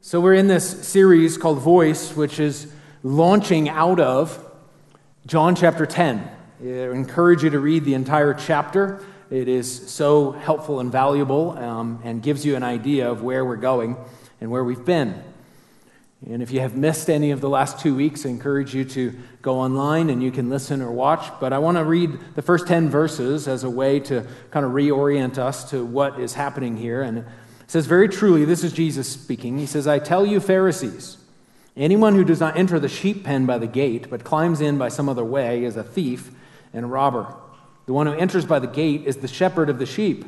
So, we're in this series called Voice, which is launching out of John chapter 10. I encourage you to read the entire chapter. It is so helpful and valuable um, and gives you an idea of where we're going and where we've been. And if you have missed any of the last two weeks, I encourage you to go online and you can listen or watch. But I want to read the first 10 verses as a way to kind of reorient us to what is happening here. And says, Very truly, this is Jesus speaking. He says, I tell you, Pharisees, anyone who does not enter the sheep pen by the gate, but climbs in by some other way, is a thief and a robber. The one who enters by the gate is the shepherd of the sheep.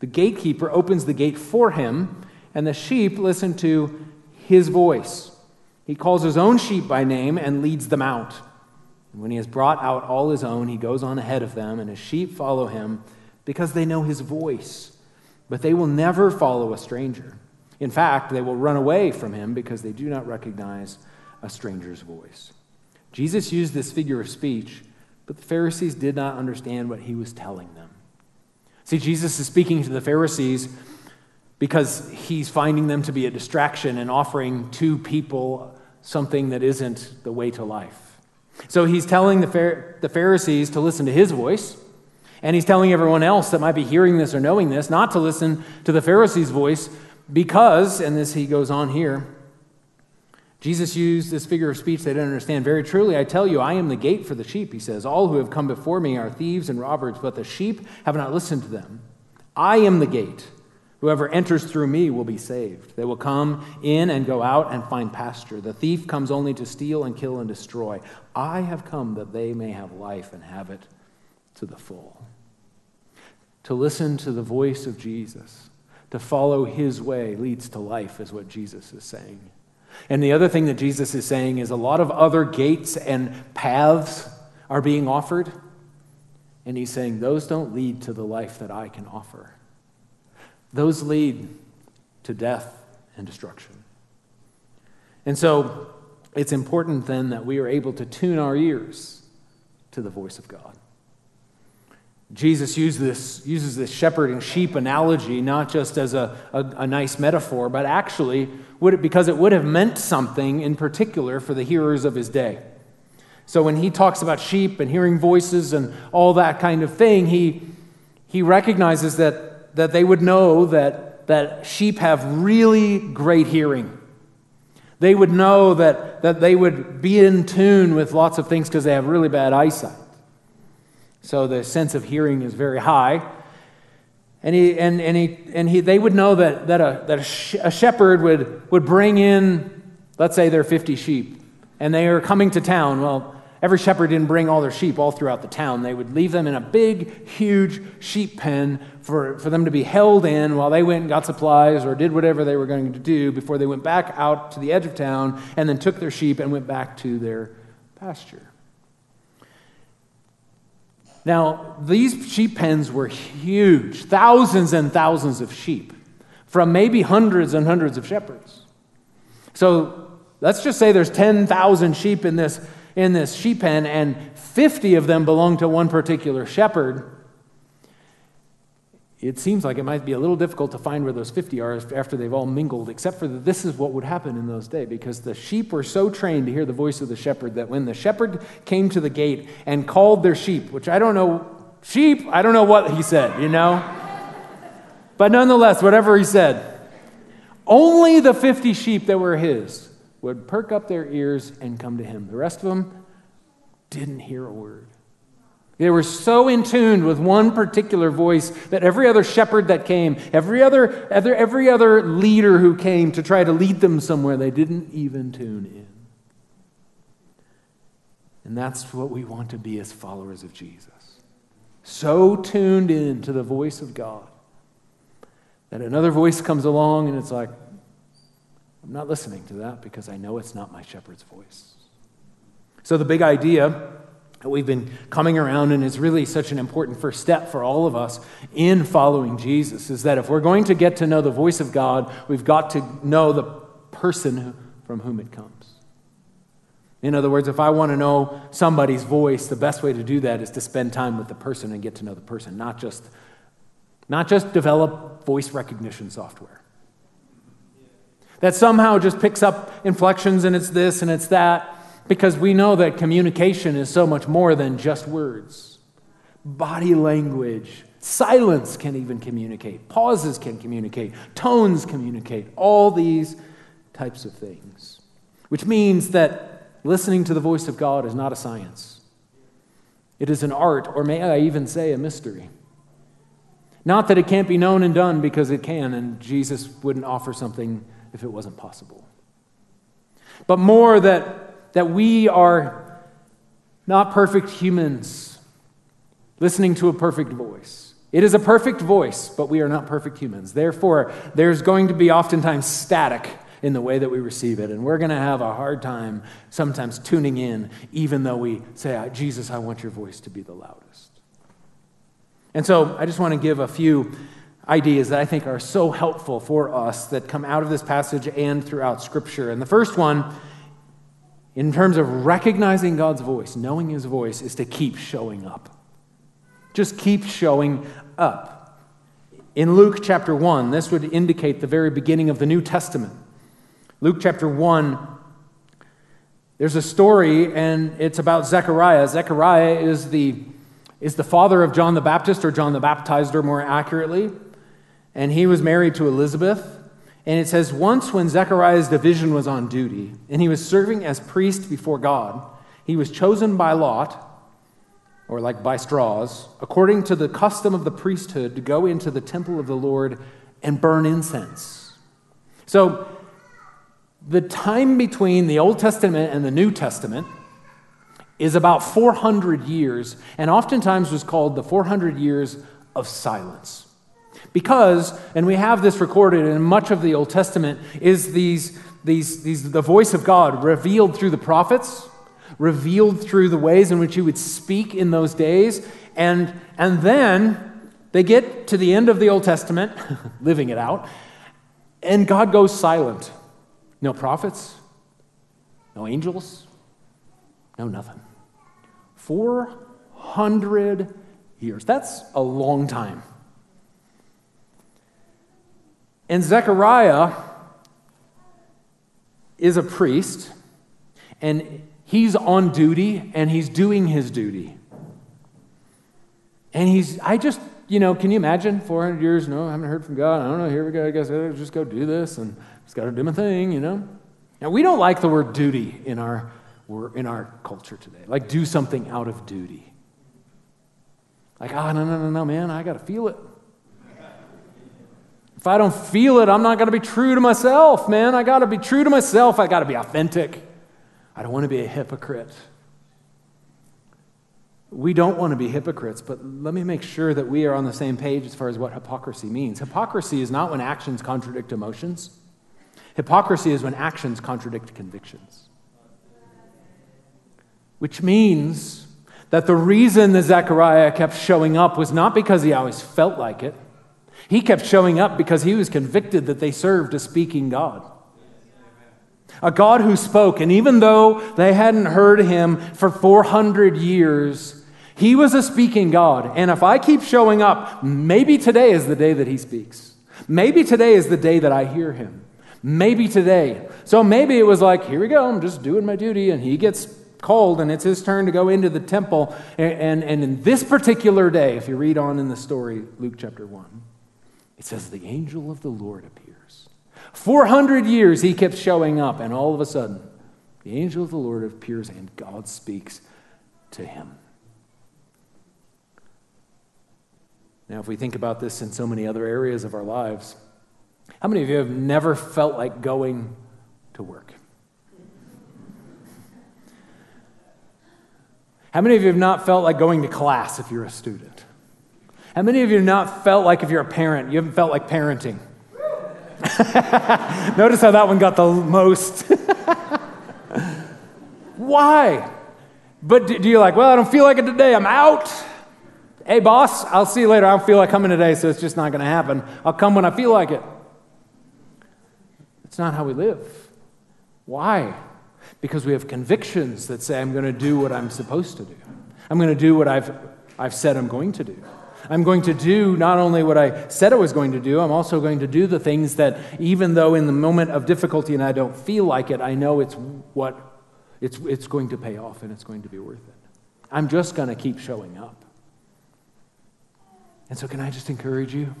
The gatekeeper opens the gate for him, and the sheep listen to his voice. He calls his own sheep by name and leads them out. And when he has brought out all his own, he goes on ahead of them, and his sheep follow him because they know his voice but they will never follow a stranger. In fact, they will run away from him because they do not recognize a stranger's voice. Jesus used this figure of speech, but the Pharisees did not understand what he was telling them. See, Jesus is speaking to the Pharisees because he's finding them to be a distraction and offering to people something that isn't the way to life. So he's telling the Pharisees to listen to his voice and he's telling everyone else that might be hearing this or knowing this not to listen to the Pharisees' voice because, and this he goes on here, Jesus used this figure of speech they didn't understand. Very truly, I tell you, I am the gate for the sheep, he says. All who have come before me are thieves and robbers, but the sheep have not listened to them. I am the gate. Whoever enters through me will be saved. They will come in and go out and find pasture. The thief comes only to steal and kill and destroy. I have come that they may have life and have it to the full. To listen to the voice of Jesus, to follow his way, leads to life, is what Jesus is saying. And the other thing that Jesus is saying is a lot of other gates and paths are being offered. And he's saying, those don't lead to the life that I can offer. Those lead to death and destruction. And so it's important then that we are able to tune our ears to the voice of God. Jesus used this, uses this shepherd and sheep analogy not just as a, a, a, nice metaphor, but actually it, because it would have meant something in particular for the hearers of his day. So when he talks about sheep and hearing voices and all that kind of thing, he, he recognizes that, that they would know that, that sheep have really great hearing. They would know that, that they would be in tune with lots of things because they have really bad eyesight. So the sense of hearing is very high. And, he, and, and, he, and he, they would know that, that, a, that a, sh- a shepherd would, would bring in, let's say there are 50 sheep, and they are coming to town. Well, every shepherd didn't bring all their sheep all throughout the town. They would leave them in a big, huge sheep pen for, for them to be held in while they went and got supplies or did whatever they were going to do before they went back out to the edge of town and then took their sheep and went back to their pasture. Now, these sheep pens were huge, thousands and thousands of sheep from maybe hundreds and hundreds of shepherds. So let's just say there's 10,000 sheep in this, in this sheep pen, and 50 of them belong to one particular shepherd it seems like it might be a little difficult to find where those 50 are after they've all mingled, except for that this is what would happen in those days, because the sheep were so trained to hear the voice of the shepherd that when the shepherd came to the gate and called their sheep, which I don't know, sheep, I don't know what he said, you know? but nonetheless, whatever he said, only the 50 sheep that were his would perk up their ears and come to him. The rest of them didn't hear a word. They were so in tune with one particular voice that every other shepherd that came, every other, every, every other leader who came to try to lead them somewhere, they didn't even tune in. And that's what we want to be as followers of Jesus. So tuned in to the voice of God that another voice comes along and it's like, I'm not listening to that because I know it's not my shepherd's voice. So the big idea we've been coming around and is really such an important first step for all of us in following Jesus is that if we're going to get to know the voice of God, we've got to know the person from whom it comes. In other words, if I want to know somebody's voice, the best way to do that is to spend time with the person and get to know the person, not just, not just develop voice recognition software. that somehow just picks up inflections and it's this and it's that, because we know that communication is so much more than just words. Body language, silence can even communicate, pauses can communicate, tones communicate, all these types of things. Which means that listening to the voice of God is not a science, it is an art, or may I even say a mystery. Not that it can't be known and done because it can, and Jesus wouldn't offer something if it wasn't possible. But more that, that we are not perfect humans listening to a perfect voice. It is a perfect voice, but we are not perfect humans. Therefore, there's going to be oftentimes static in the way that we receive it. And we're going to have a hard time sometimes tuning in, even though we say, ah, Jesus, I want your voice to be the loudest. And so I just want to give a few ideas that I think are so helpful for us that come out of this passage and throughout Scripture. And the first one, in terms of recognizing God's voice, knowing His voice, is to keep showing up. Just keep showing up. In Luke chapter 1, this would indicate the very beginning of the New Testament. Luke chapter 1, there's a story, and it's about Zechariah. Zechariah is the, is the father of John the Baptist, or John the Baptizer more accurately and he was married to Elizabeth. And it says, once when Zechariah's division was on duty, and he was serving as priest before God, he was chosen by lot, or like by straws, according to the custom of the priesthood, to go into the temple of the Lord and burn incense. So, the time between the Old Testament and the New Testament is about 400 years, and oftentimes was called the 400 years of silence. Because, and we have this recorded in much of the Old Testament, is these, these, these, the voice of God revealed through the prophets, revealed through the ways in which he would speak in those days. And, and then they get to the end of the Old Testament, living it out, and God goes silent. No prophets, no angels, no nothing. 400 years. That's a long time. And Zechariah is a priest, and he's on duty, and he's doing his duty. And he's, I just, you know, can you imagine 400 years? No, I haven't heard from God. I don't know. Here we go. I guess I'll just go do this, and just got to do my thing, you know? Now, we don't like the word duty in our, we're in our culture today. Like, do something out of duty. Like, ah, oh, no, no, no, no, man, I got to feel it. If I don't feel it, I'm not going to be true to myself, man. I got to be true to myself. I got to be authentic. I don't want to be a hypocrite. We don't want to be hypocrites, but let me make sure that we are on the same page as far as what hypocrisy means. Hypocrisy is not when actions contradict emotions, hypocrisy is when actions contradict convictions. Which means that the reason that Zechariah kept showing up was not because he always felt like it. He kept showing up because he was convicted that they served a speaking God. A God who spoke, and even though they hadn't heard him for 400 years, he was a speaking God. And if I keep showing up, maybe today is the day that he speaks. Maybe today is the day that I hear him. Maybe today. So maybe it was like, here we go, I'm just doing my duty, and he gets called, and it's his turn to go into the temple. And, and, and in this particular day, if you read on in the story, Luke chapter 1, it says, the angel of the Lord appears. 400 years he kept showing up, and all of a sudden, the angel of the Lord appears and God speaks to him. Now, if we think about this in so many other areas of our lives, how many of you have never felt like going to work? How many of you have not felt like going to class if you're a student? How many of you have not felt like, if you're a parent, you haven't felt like parenting? Notice how that one got the most. Why? But do you like, well, I don't feel like it today, I'm out. Hey, boss, I'll see you later. I don't feel like coming today, so it's just not going to happen. I'll come when I feel like it. It's not how we live. Why? Because we have convictions that say, I'm going to do what I'm supposed to do. I'm going to do what I've, I've said I'm going to do. I'm going to do not only what I said I was going to do, I'm also going to do the things that, even though in the moment of difficulty and I don't feel like it, I know it's what it's, it's going to pay off and it's going to be worth it. I'm just going to keep showing up. And so, can I just encourage you?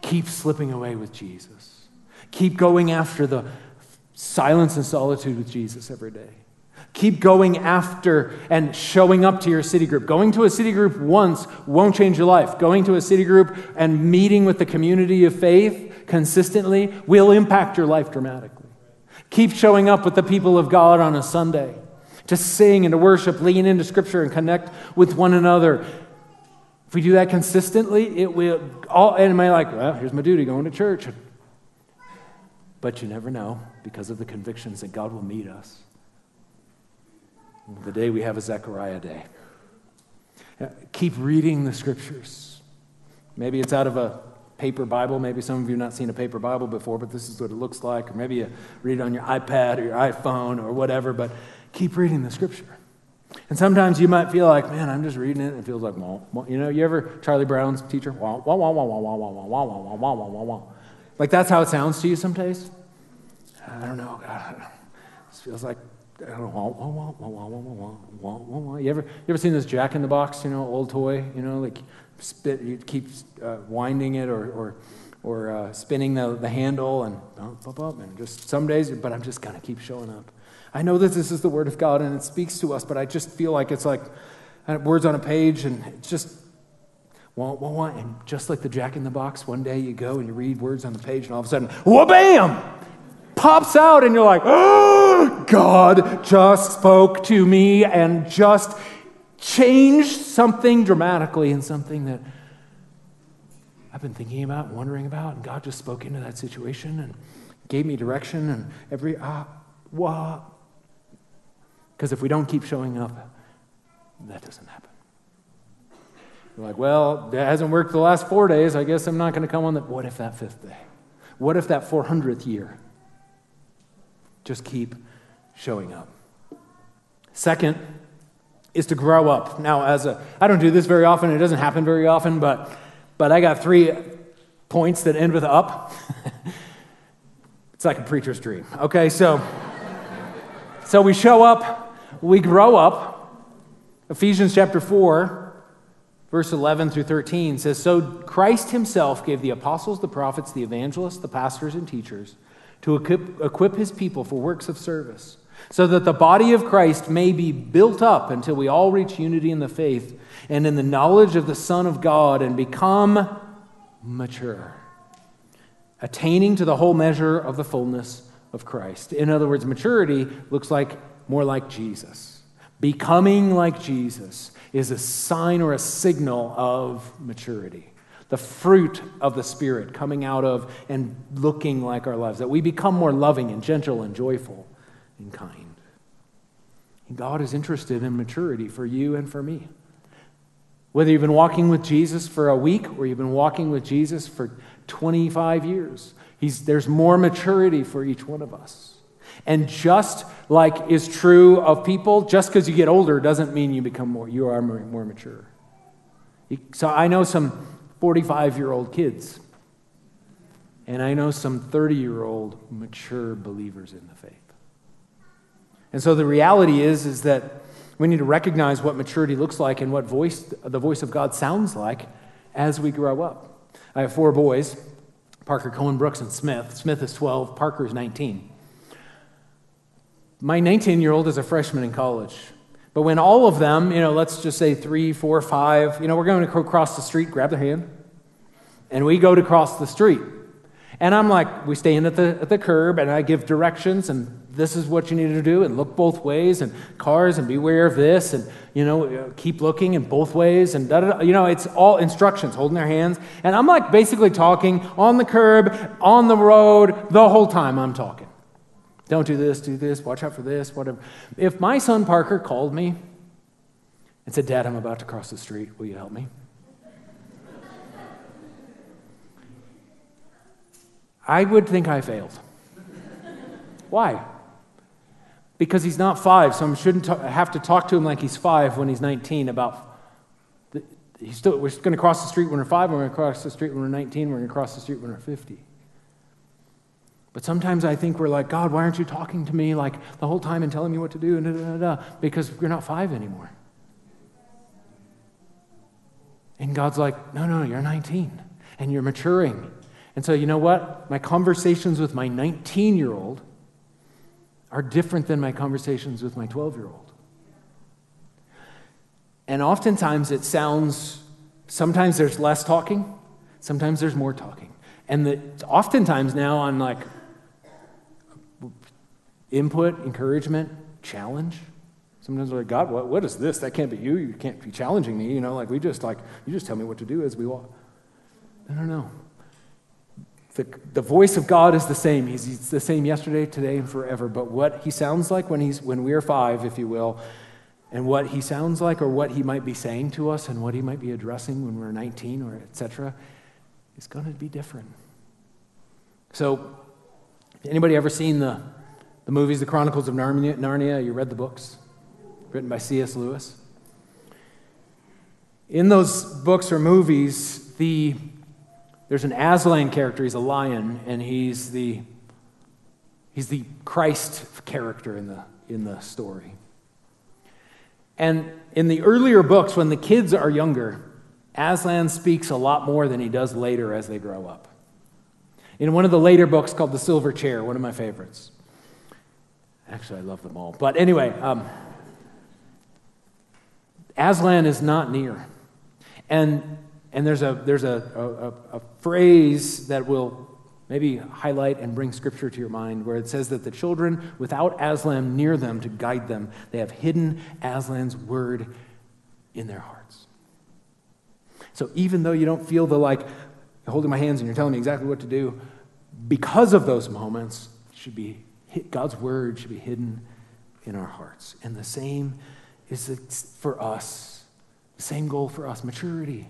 Keep slipping away with Jesus. Keep going after the silence and solitude with Jesus every day. Keep going after and showing up to your city group. Going to a city group once won't change your life. Going to a city group and meeting with the community of faith consistently will impact your life dramatically. Keep showing up with the people of God on a Sunday to sing and to worship, lean into Scripture, and connect with one another. If we do that consistently, it will all, and am I like, well, here's my duty going to church. But you never know because of the convictions that God will meet us. The day we have a Zechariah day. Keep reading the scriptures. Maybe it's out of a paper Bible. Maybe some of you have not seen a paper Bible before, but this is what it looks like. Or maybe you read it on your iPad or your iPhone or whatever, but keep reading the scripture. And sometimes you might feel like, man, I'm just reading it and it feels like, wah. you know, you ever, Charlie Brown's teacher, wah, wah, wah, wah, wah, wah, wah, wah, wah, wah, wah, wah, wah. Like that's how it sounds to you some days? I don't know. God, this feels like, You ever, you ever seen this Jack in the Box, you know, old toy, you know, like spit, you keep uh, winding it or, or, or uh, spinning the, the handle and, bump, bump, bump, and just some days, but I'm just to keep showing up. I know that this is the Word of God and it speaks to us, but I just feel like it's like uh, words on a page and it's just, wah, wah, wah. And just like the Jack in the Box, one day you go and you read words on the page and all of a sudden, wha bam! Pops out and you're like, oh, God just spoke to me and just changed something dramatically and something that I've been thinking about, and wondering about, and God just spoke into that situation and gave me direction and every ah, what? Because if we don't keep showing up, that doesn't happen. You're like, well, that hasn't worked the last four days. I guess I'm not going to come on that. What if that fifth day? What if that 400th year? Just keep showing up. Second is to grow up. Now, as a, I don't do this very often. It doesn't happen very often, but, but I got three points that end with up. it's like a preacher's dream. Okay, so, so we show up we grow up. Ephesians chapter 4, verse 11 through 13 says So Christ himself gave the apostles, the prophets, the evangelists, the pastors, and teachers to equip, equip his people for works of service, so that the body of Christ may be built up until we all reach unity in the faith and in the knowledge of the Son of God and become mature, attaining to the whole measure of the fullness of Christ. In other words, maturity looks like more like Jesus. Becoming like Jesus is a sign or a signal of maturity. The fruit of the Spirit coming out of and looking like our lives, that we become more loving and gentle and joyful and kind. And God is interested in maturity for you and for me. Whether you've been walking with Jesus for a week or you've been walking with Jesus for 25 years, there's more maturity for each one of us. And just like is true of people, just because you get older doesn't mean you become more, you are more mature. So I know some 45 year old kids, and I know some 30 year old mature believers in the faith. And so the reality is, is that we need to recognize what maturity looks like and what voice the voice of God sounds like as we grow up. I have four boys Parker, Cohen, Brooks, and Smith. Smith is 12, Parker is 19. My 19 year old is a freshman in college. But when all of them, you know, let's just say three, four, five, you know, we're going to cross the street, grab their hand, and we go to cross the street. And I'm like, we stand at the, at the curb, and I give directions, and this is what you need to do, and look both ways, and cars, and beware of this, and, you know, keep looking in both ways, and da da You know, it's all instructions, holding their hands. And I'm like basically talking on the curb, on the road, the whole time I'm talking. Don't do this, do this, watch out for this, whatever. If my son Parker called me and said, Dad, I'm about to cross the street, will you help me? I would think I failed. Why? Because he's not five, so I shouldn't have to talk to him like he's five when he's 19 about he's still, we're going to cross the street when we're five, we're going to cross the street when we're 19, we're going to cross the street when we're 50. But sometimes I think we're like, God, why aren't you talking to me like the whole time and telling me what to do? Da, da, da, because you're not five anymore. And God's like, no, no, you're 19 and you're maturing. And so, you know what? My conversations with my 19 year old are different than my conversations with my 12 year old. And oftentimes it sounds, sometimes there's less talking, sometimes there's more talking. And the, oftentimes now I'm like, input, encouragement, challenge. Sometimes we're like, God, what, what is this? That can't be you. You can't be challenging me. You know, like we just like, you just tell me what to do as we walk. No, no, no. The, the voice of God is the same. He's, he's the same yesterday, today, and forever. But what he sounds like when, he's, when we are five, if you will, and what he sounds like or what he might be saying to us and what he might be addressing when we're 19 or etc., is going to be different. So, anybody ever seen the, the movies, The Chronicles of Narnia? You read the books? Written by C.S. Lewis. In those books or movies, the there's an Aslan character, he's a lion, and he's the, he's the Christ character in the, in the story. And in the earlier books, when the kids are younger, Aslan speaks a lot more than he does later as they grow up. In one of the later books called The Silver Chair, one of my favorites. Actually, I love them all. But anyway, um, Aslan is not near. And and there's a, there's a, a, a, phrase that will maybe highlight and bring scripture to your mind where it says that the children, without Aslan near them to guide them, they have hidden Aslan's word in their hearts. So even though you don't feel the like holding my hands and you're telling me exactly what to do, because of those moments, should be God's word should be hidden in our hearts. And the same is for us. The same goal for us, maturity.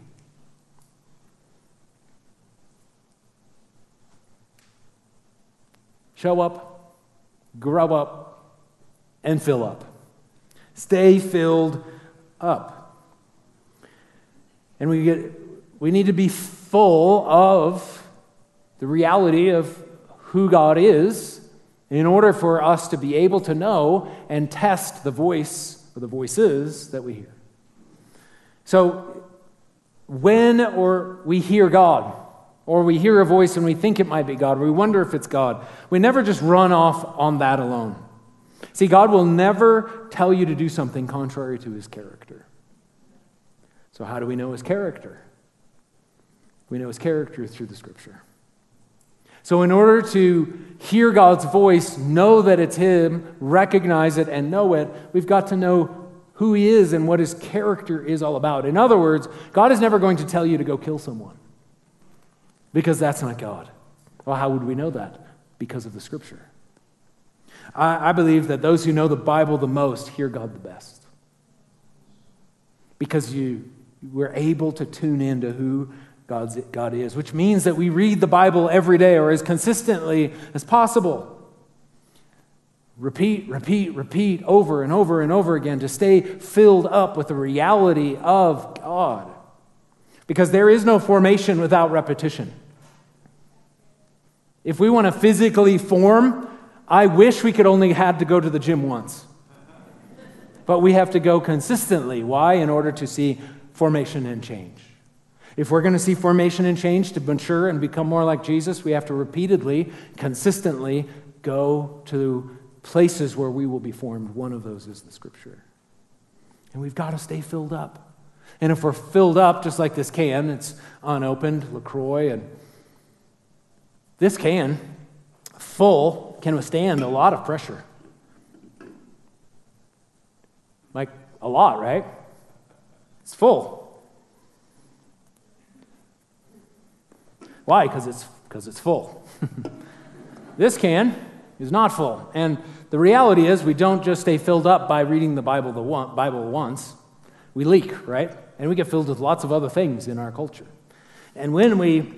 Show up, grow up, and fill up. Stay filled up. And we, get, we need to be full of the reality of who God is in order for us to be able to know and test the voice or the voices that we hear. So, when or we hear God, or we hear a voice and we think it might be God, we wonder if it's God. We never just run off on that alone. See, God will never tell you to do something contrary to his character. So, how do we know his character? We know his character through the scripture. So, in order to hear God's voice, know that it's him, recognize it, and know it, we've got to know who he is and what his character is all about. In other words, God is never going to tell you to go kill someone because that's not God. Well, how would we know that? Because of the scripture. I, I believe that those who know the Bible the most hear God the best. Because you, we're able to tune into who God's, God is, which means that we read the Bible every day or as consistently as possible. Repeat, repeat, repeat over and over and over again to stay filled up with the reality of God. Because there is no formation without repetition. If we want to physically form, I wish we could only had to go to the gym once. But we have to go consistently. Why? In order to see formation and change. If we're going to see formation and change to mature and become more like Jesus, we have to repeatedly, consistently go to places where we will be formed. One of those is the scripture. And we've got to stay filled up. And if we're filled up, just like this can, it's unopened, LaCroix, and this can, full, can withstand a lot of pressure. Like a lot, right? It's full. Why? Because it's because it's full. this can is not full. And the reality is we don't just stay filled up by reading the Bible the one, Bible once. We leak, right? And we get filled with lots of other things in our culture. And when we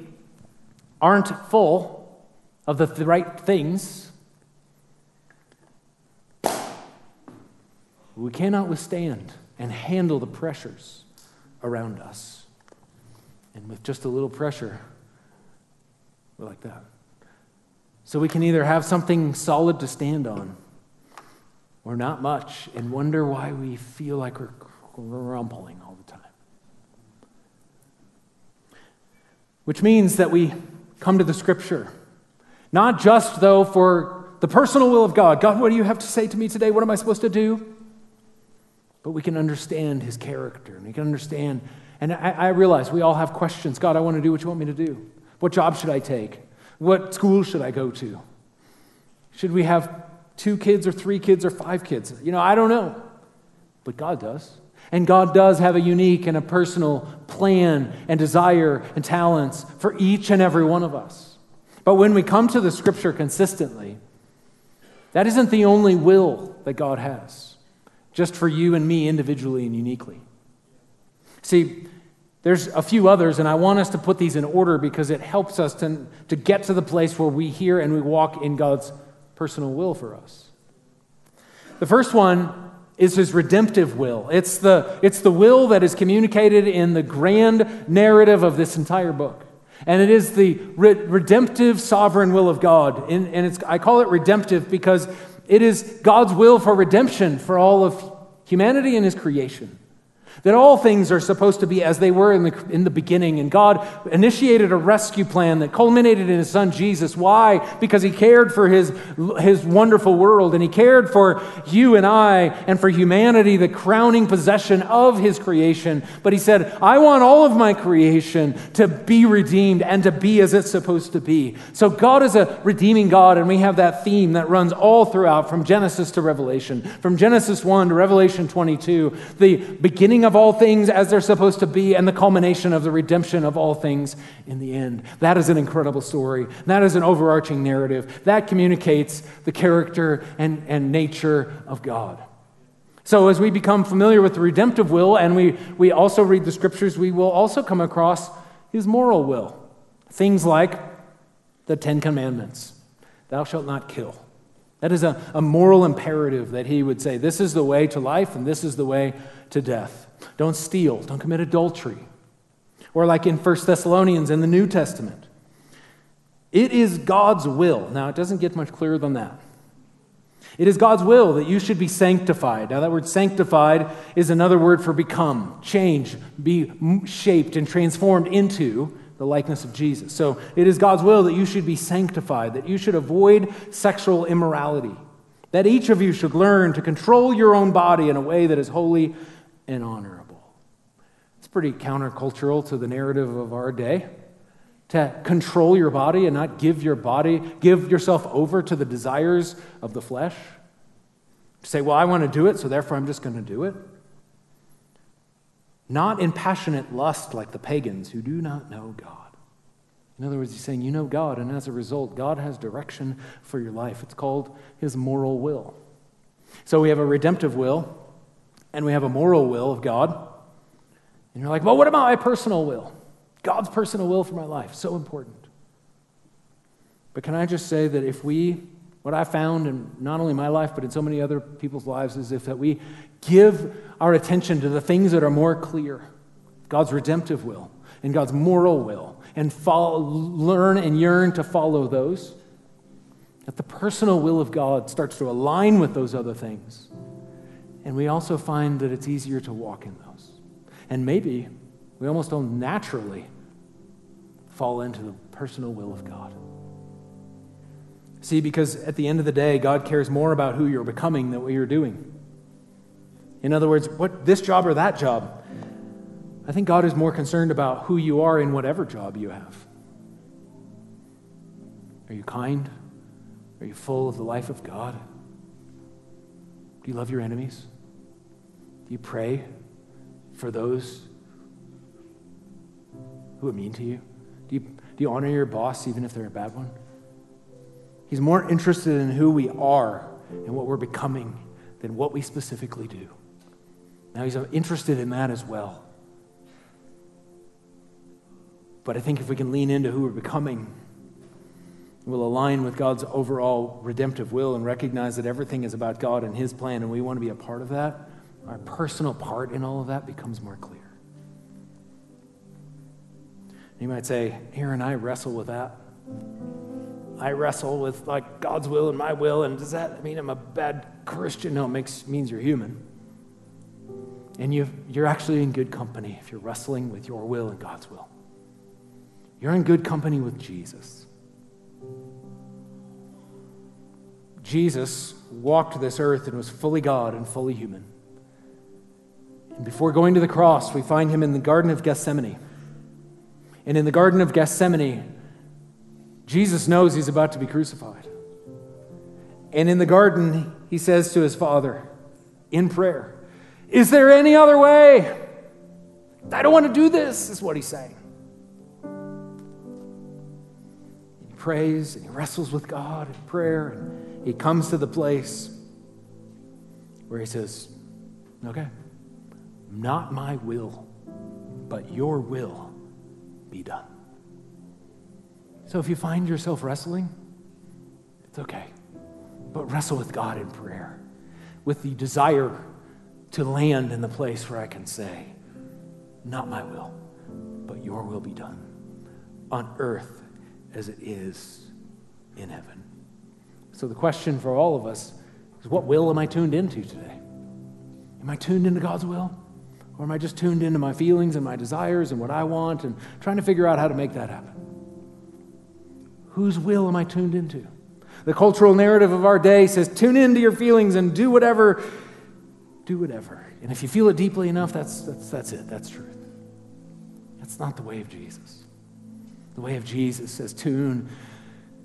aren't full of the th- right things, we cannot withstand and handle the pressures around us. And with just a little pressure, we're like that. So we can either have something solid to stand on or not much and wonder why we feel like we're grumbling all the time. Which means that we come to the scripture, not just, though, for the personal will of God. God, what do you have to say to me today? What am I supposed to do? But we can understand his character and we can understand. And I, I realize we all have questions. God, I want to do what you want me to do. What job should I take? What school should I go to? Should we have two kids or three kids or five kids? You know, I don't know. But God does. And God does have a unique and a personal plan and desire and talents for each and every one of us. But when we come to the scripture consistently, that isn't the only will that God has, just for you and me individually and uniquely. See, there's a few others, and I want us to put these in order because it helps us to, to get to the place where we hear and we walk in God's personal will for us. The first one is his redemptive will. It's the, it's the will that is communicated in the grand narrative of this entire book. And it is the re- redemptive sovereign will of God. And, and it's, I call it redemptive because it is God's will for redemption for all of humanity and his creation. That all things are supposed to be as they were in the, in the beginning. And God initiated a rescue plan that culminated in His Son Jesus. Why? Because He cared for His, his wonderful world and He cared for you and I and for humanity, the crowning possession of His creation. But He said, I want all of my creation to be redeemed and to be as it's supposed to be. So God is a redeeming God, and we have that theme that runs all throughout from Genesis to Revelation, from Genesis 1 to Revelation 22, the beginning of of all things as they're supposed to be and the culmination of the redemption of all things in the end. That is an incredible story. That is an overarching narrative. That communicates the character and, and nature of God. So, as we become familiar with the redemptive will and we, we also read the scriptures, we will also come across his moral will. Things like the Ten Commandments Thou shalt not kill. That is a, a moral imperative that he would say, This is the way to life and this is the way to death. Don't steal. Don't commit adultery. Or like in 1 Thessalonians in the New Testament. It is God's will. Now, it doesn't get much clearer than that. It is God's will that you should be sanctified. Now, that word sanctified is another word for become, change, be shaped and transformed into the likeness of Jesus. So, it is God's will that you should be sanctified, that you should avoid sexual immorality, that each of you should learn to control your own body in a way that is holy and honorable. Pretty countercultural to the narrative of our day to control your body and not give your body, give yourself over to the desires of the flesh. To say, well, I want to do it, so therefore I'm just going to do it. Not in passionate lust like the pagans who do not know God. In other words, he's saying, You know God, and as a result, God has direction for your life. It's called his moral will. So we have a redemptive will, and we have a moral will of God. And you're like, well, what about my personal will? God's personal will for my life, so important. But can I just say that if we, what I found in not only my life, but in so many other people's lives, is if that we give our attention to the things that are more clear, God's redemptive will and God's moral will, and follow, learn and yearn to follow those, that the personal will of God starts to align with those other things and we also find that it's easier to walk in those. And maybe we almost don't naturally fall into the personal will of God. See, because at the end of the day, God cares more about who you're becoming than what you're doing. In other words, what this job or that job. I think God is more concerned about who you are in whatever job you have. Are you kind? Are you full of the life of God? Do you love your enemies? Do you pray for those who are mean to you? Do you, do you honor your boss even if they're a bad one? He's more interested in who we are and what we're becoming than what we specifically do. Now, he's interested in that as well. But I think if we can lean into who we're becoming, we'll align with God's overall redemptive will and recognize that everything is about God and His plan, and we want to be a part of that our personal part in all of that becomes more clear. You might say, Aaron, I wrestle with that. I wrestle with like God's will and my will, and does that mean I'm a bad Christian? No, it makes, means you're human. And you you're actually in good company if you're wrestling with your will and God's will. You're in good company with Jesus. Jesus walked this earth and was fully God and fully human. And before going to the cross, we find him in the Garden of Gethsemane. And in the Garden of Gethsemane, Jesus knows he's about to be crucified. And in the garden, he says to his Father in prayer, Is there any other way? I don't want to do this, is what he's saying. He prays and he wrestles with God in prayer. And he comes to the place where he says, Okay, not my will, but your will be done. So if you find yourself wrestling, it's okay. But wrestle with God in prayer, with the desire to land in the place where I can say, Not my will, but your will be done on earth as it is in heaven. So the question for all of us is what will am I tuned into today? Am I tuned into God's will? Or am I just tuned into my feelings and my desires and what I want and trying to figure out how to make that happen? Whose will am I tuned into? The cultural narrative of our day says tune into your feelings and do whatever, do whatever. And if you feel it deeply enough, that's, that's, that's it. That's truth. That's not the way of Jesus. The way of Jesus says tune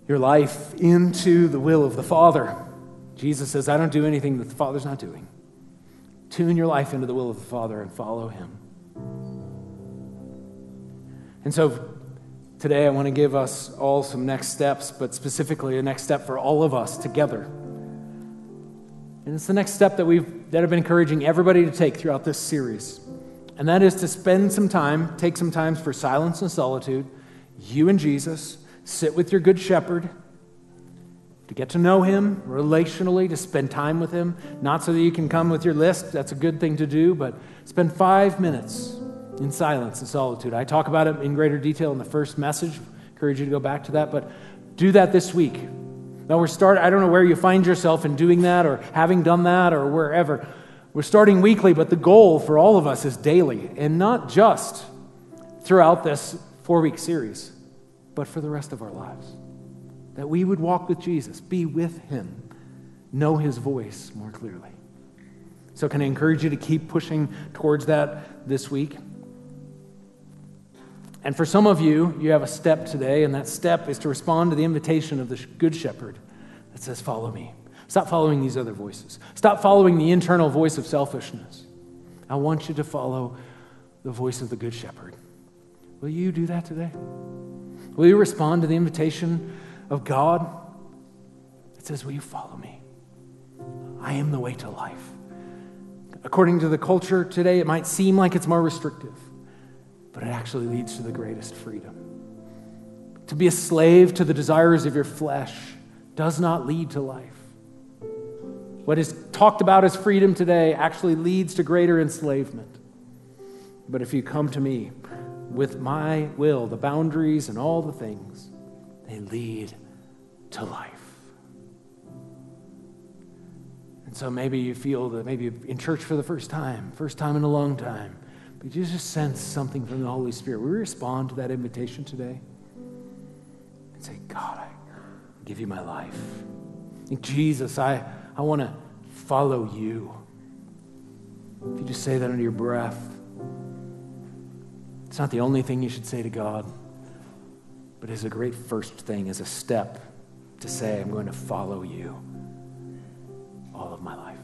your life into the will of the Father. Jesus says, I don't do anything that the Father's not doing. Tune your life into the will of the Father and follow Him. And so Today, I want to give us all some next steps, but specifically a next step for all of us together. And it's the next step that we've that I've been encouraging everybody to take throughout this series. And that is to spend some time, take some time for silence and solitude, you and Jesus, sit with your good shepherd, to get to know him relationally, to spend time with him, not so that you can come with your list, that's a good thing to do, but spend five minutes in silence and solitude. I talk about it in greater detail in the first message. Encourage you to go back to that, but do that this week. Now we're starting, I don't know where you find yourself in doing that or having done that or wherever. We're starting weekly, but the goal for all of us is daily, and not just throughout this four week series, but for the rest of our lives. That we would walk with Jesus, be with Him, know His voice more clearly. So, can I encourage you to keep pushing towards that this week? And for some of you, you have a step today, and that step is to respond to the invitation of the Good Shepherd that says, Follow me. Stop following these other voices. Stop following the internal voice of selfishness. I want you to follow the voice of the Good Shepherd. Will you do that today? Will you respond to the invitation of God that says, Will you follow me? I am the way to life. According to the culture today, it might seem like it's more restrictive but it actually leads to the greatest freedom. To be a slave to the desires of your flesh does not lead to life. What is talked about as freedom today actually leads to greater enslavement. But if you come to me with my will, the boundaries, and all the things, they lead to life. And so maybe you feel that maybe in church for the first time, first time in a long time, but you just sense something from the Holy Spirit. We respond to that invitation today? And say, God, I give you my life. Jesus, I, I want to follow you. If you just say that under your breath, it's not the only thing you should say to God, but it's a great first thing, as a step to say, I'm going to follow you all of my life.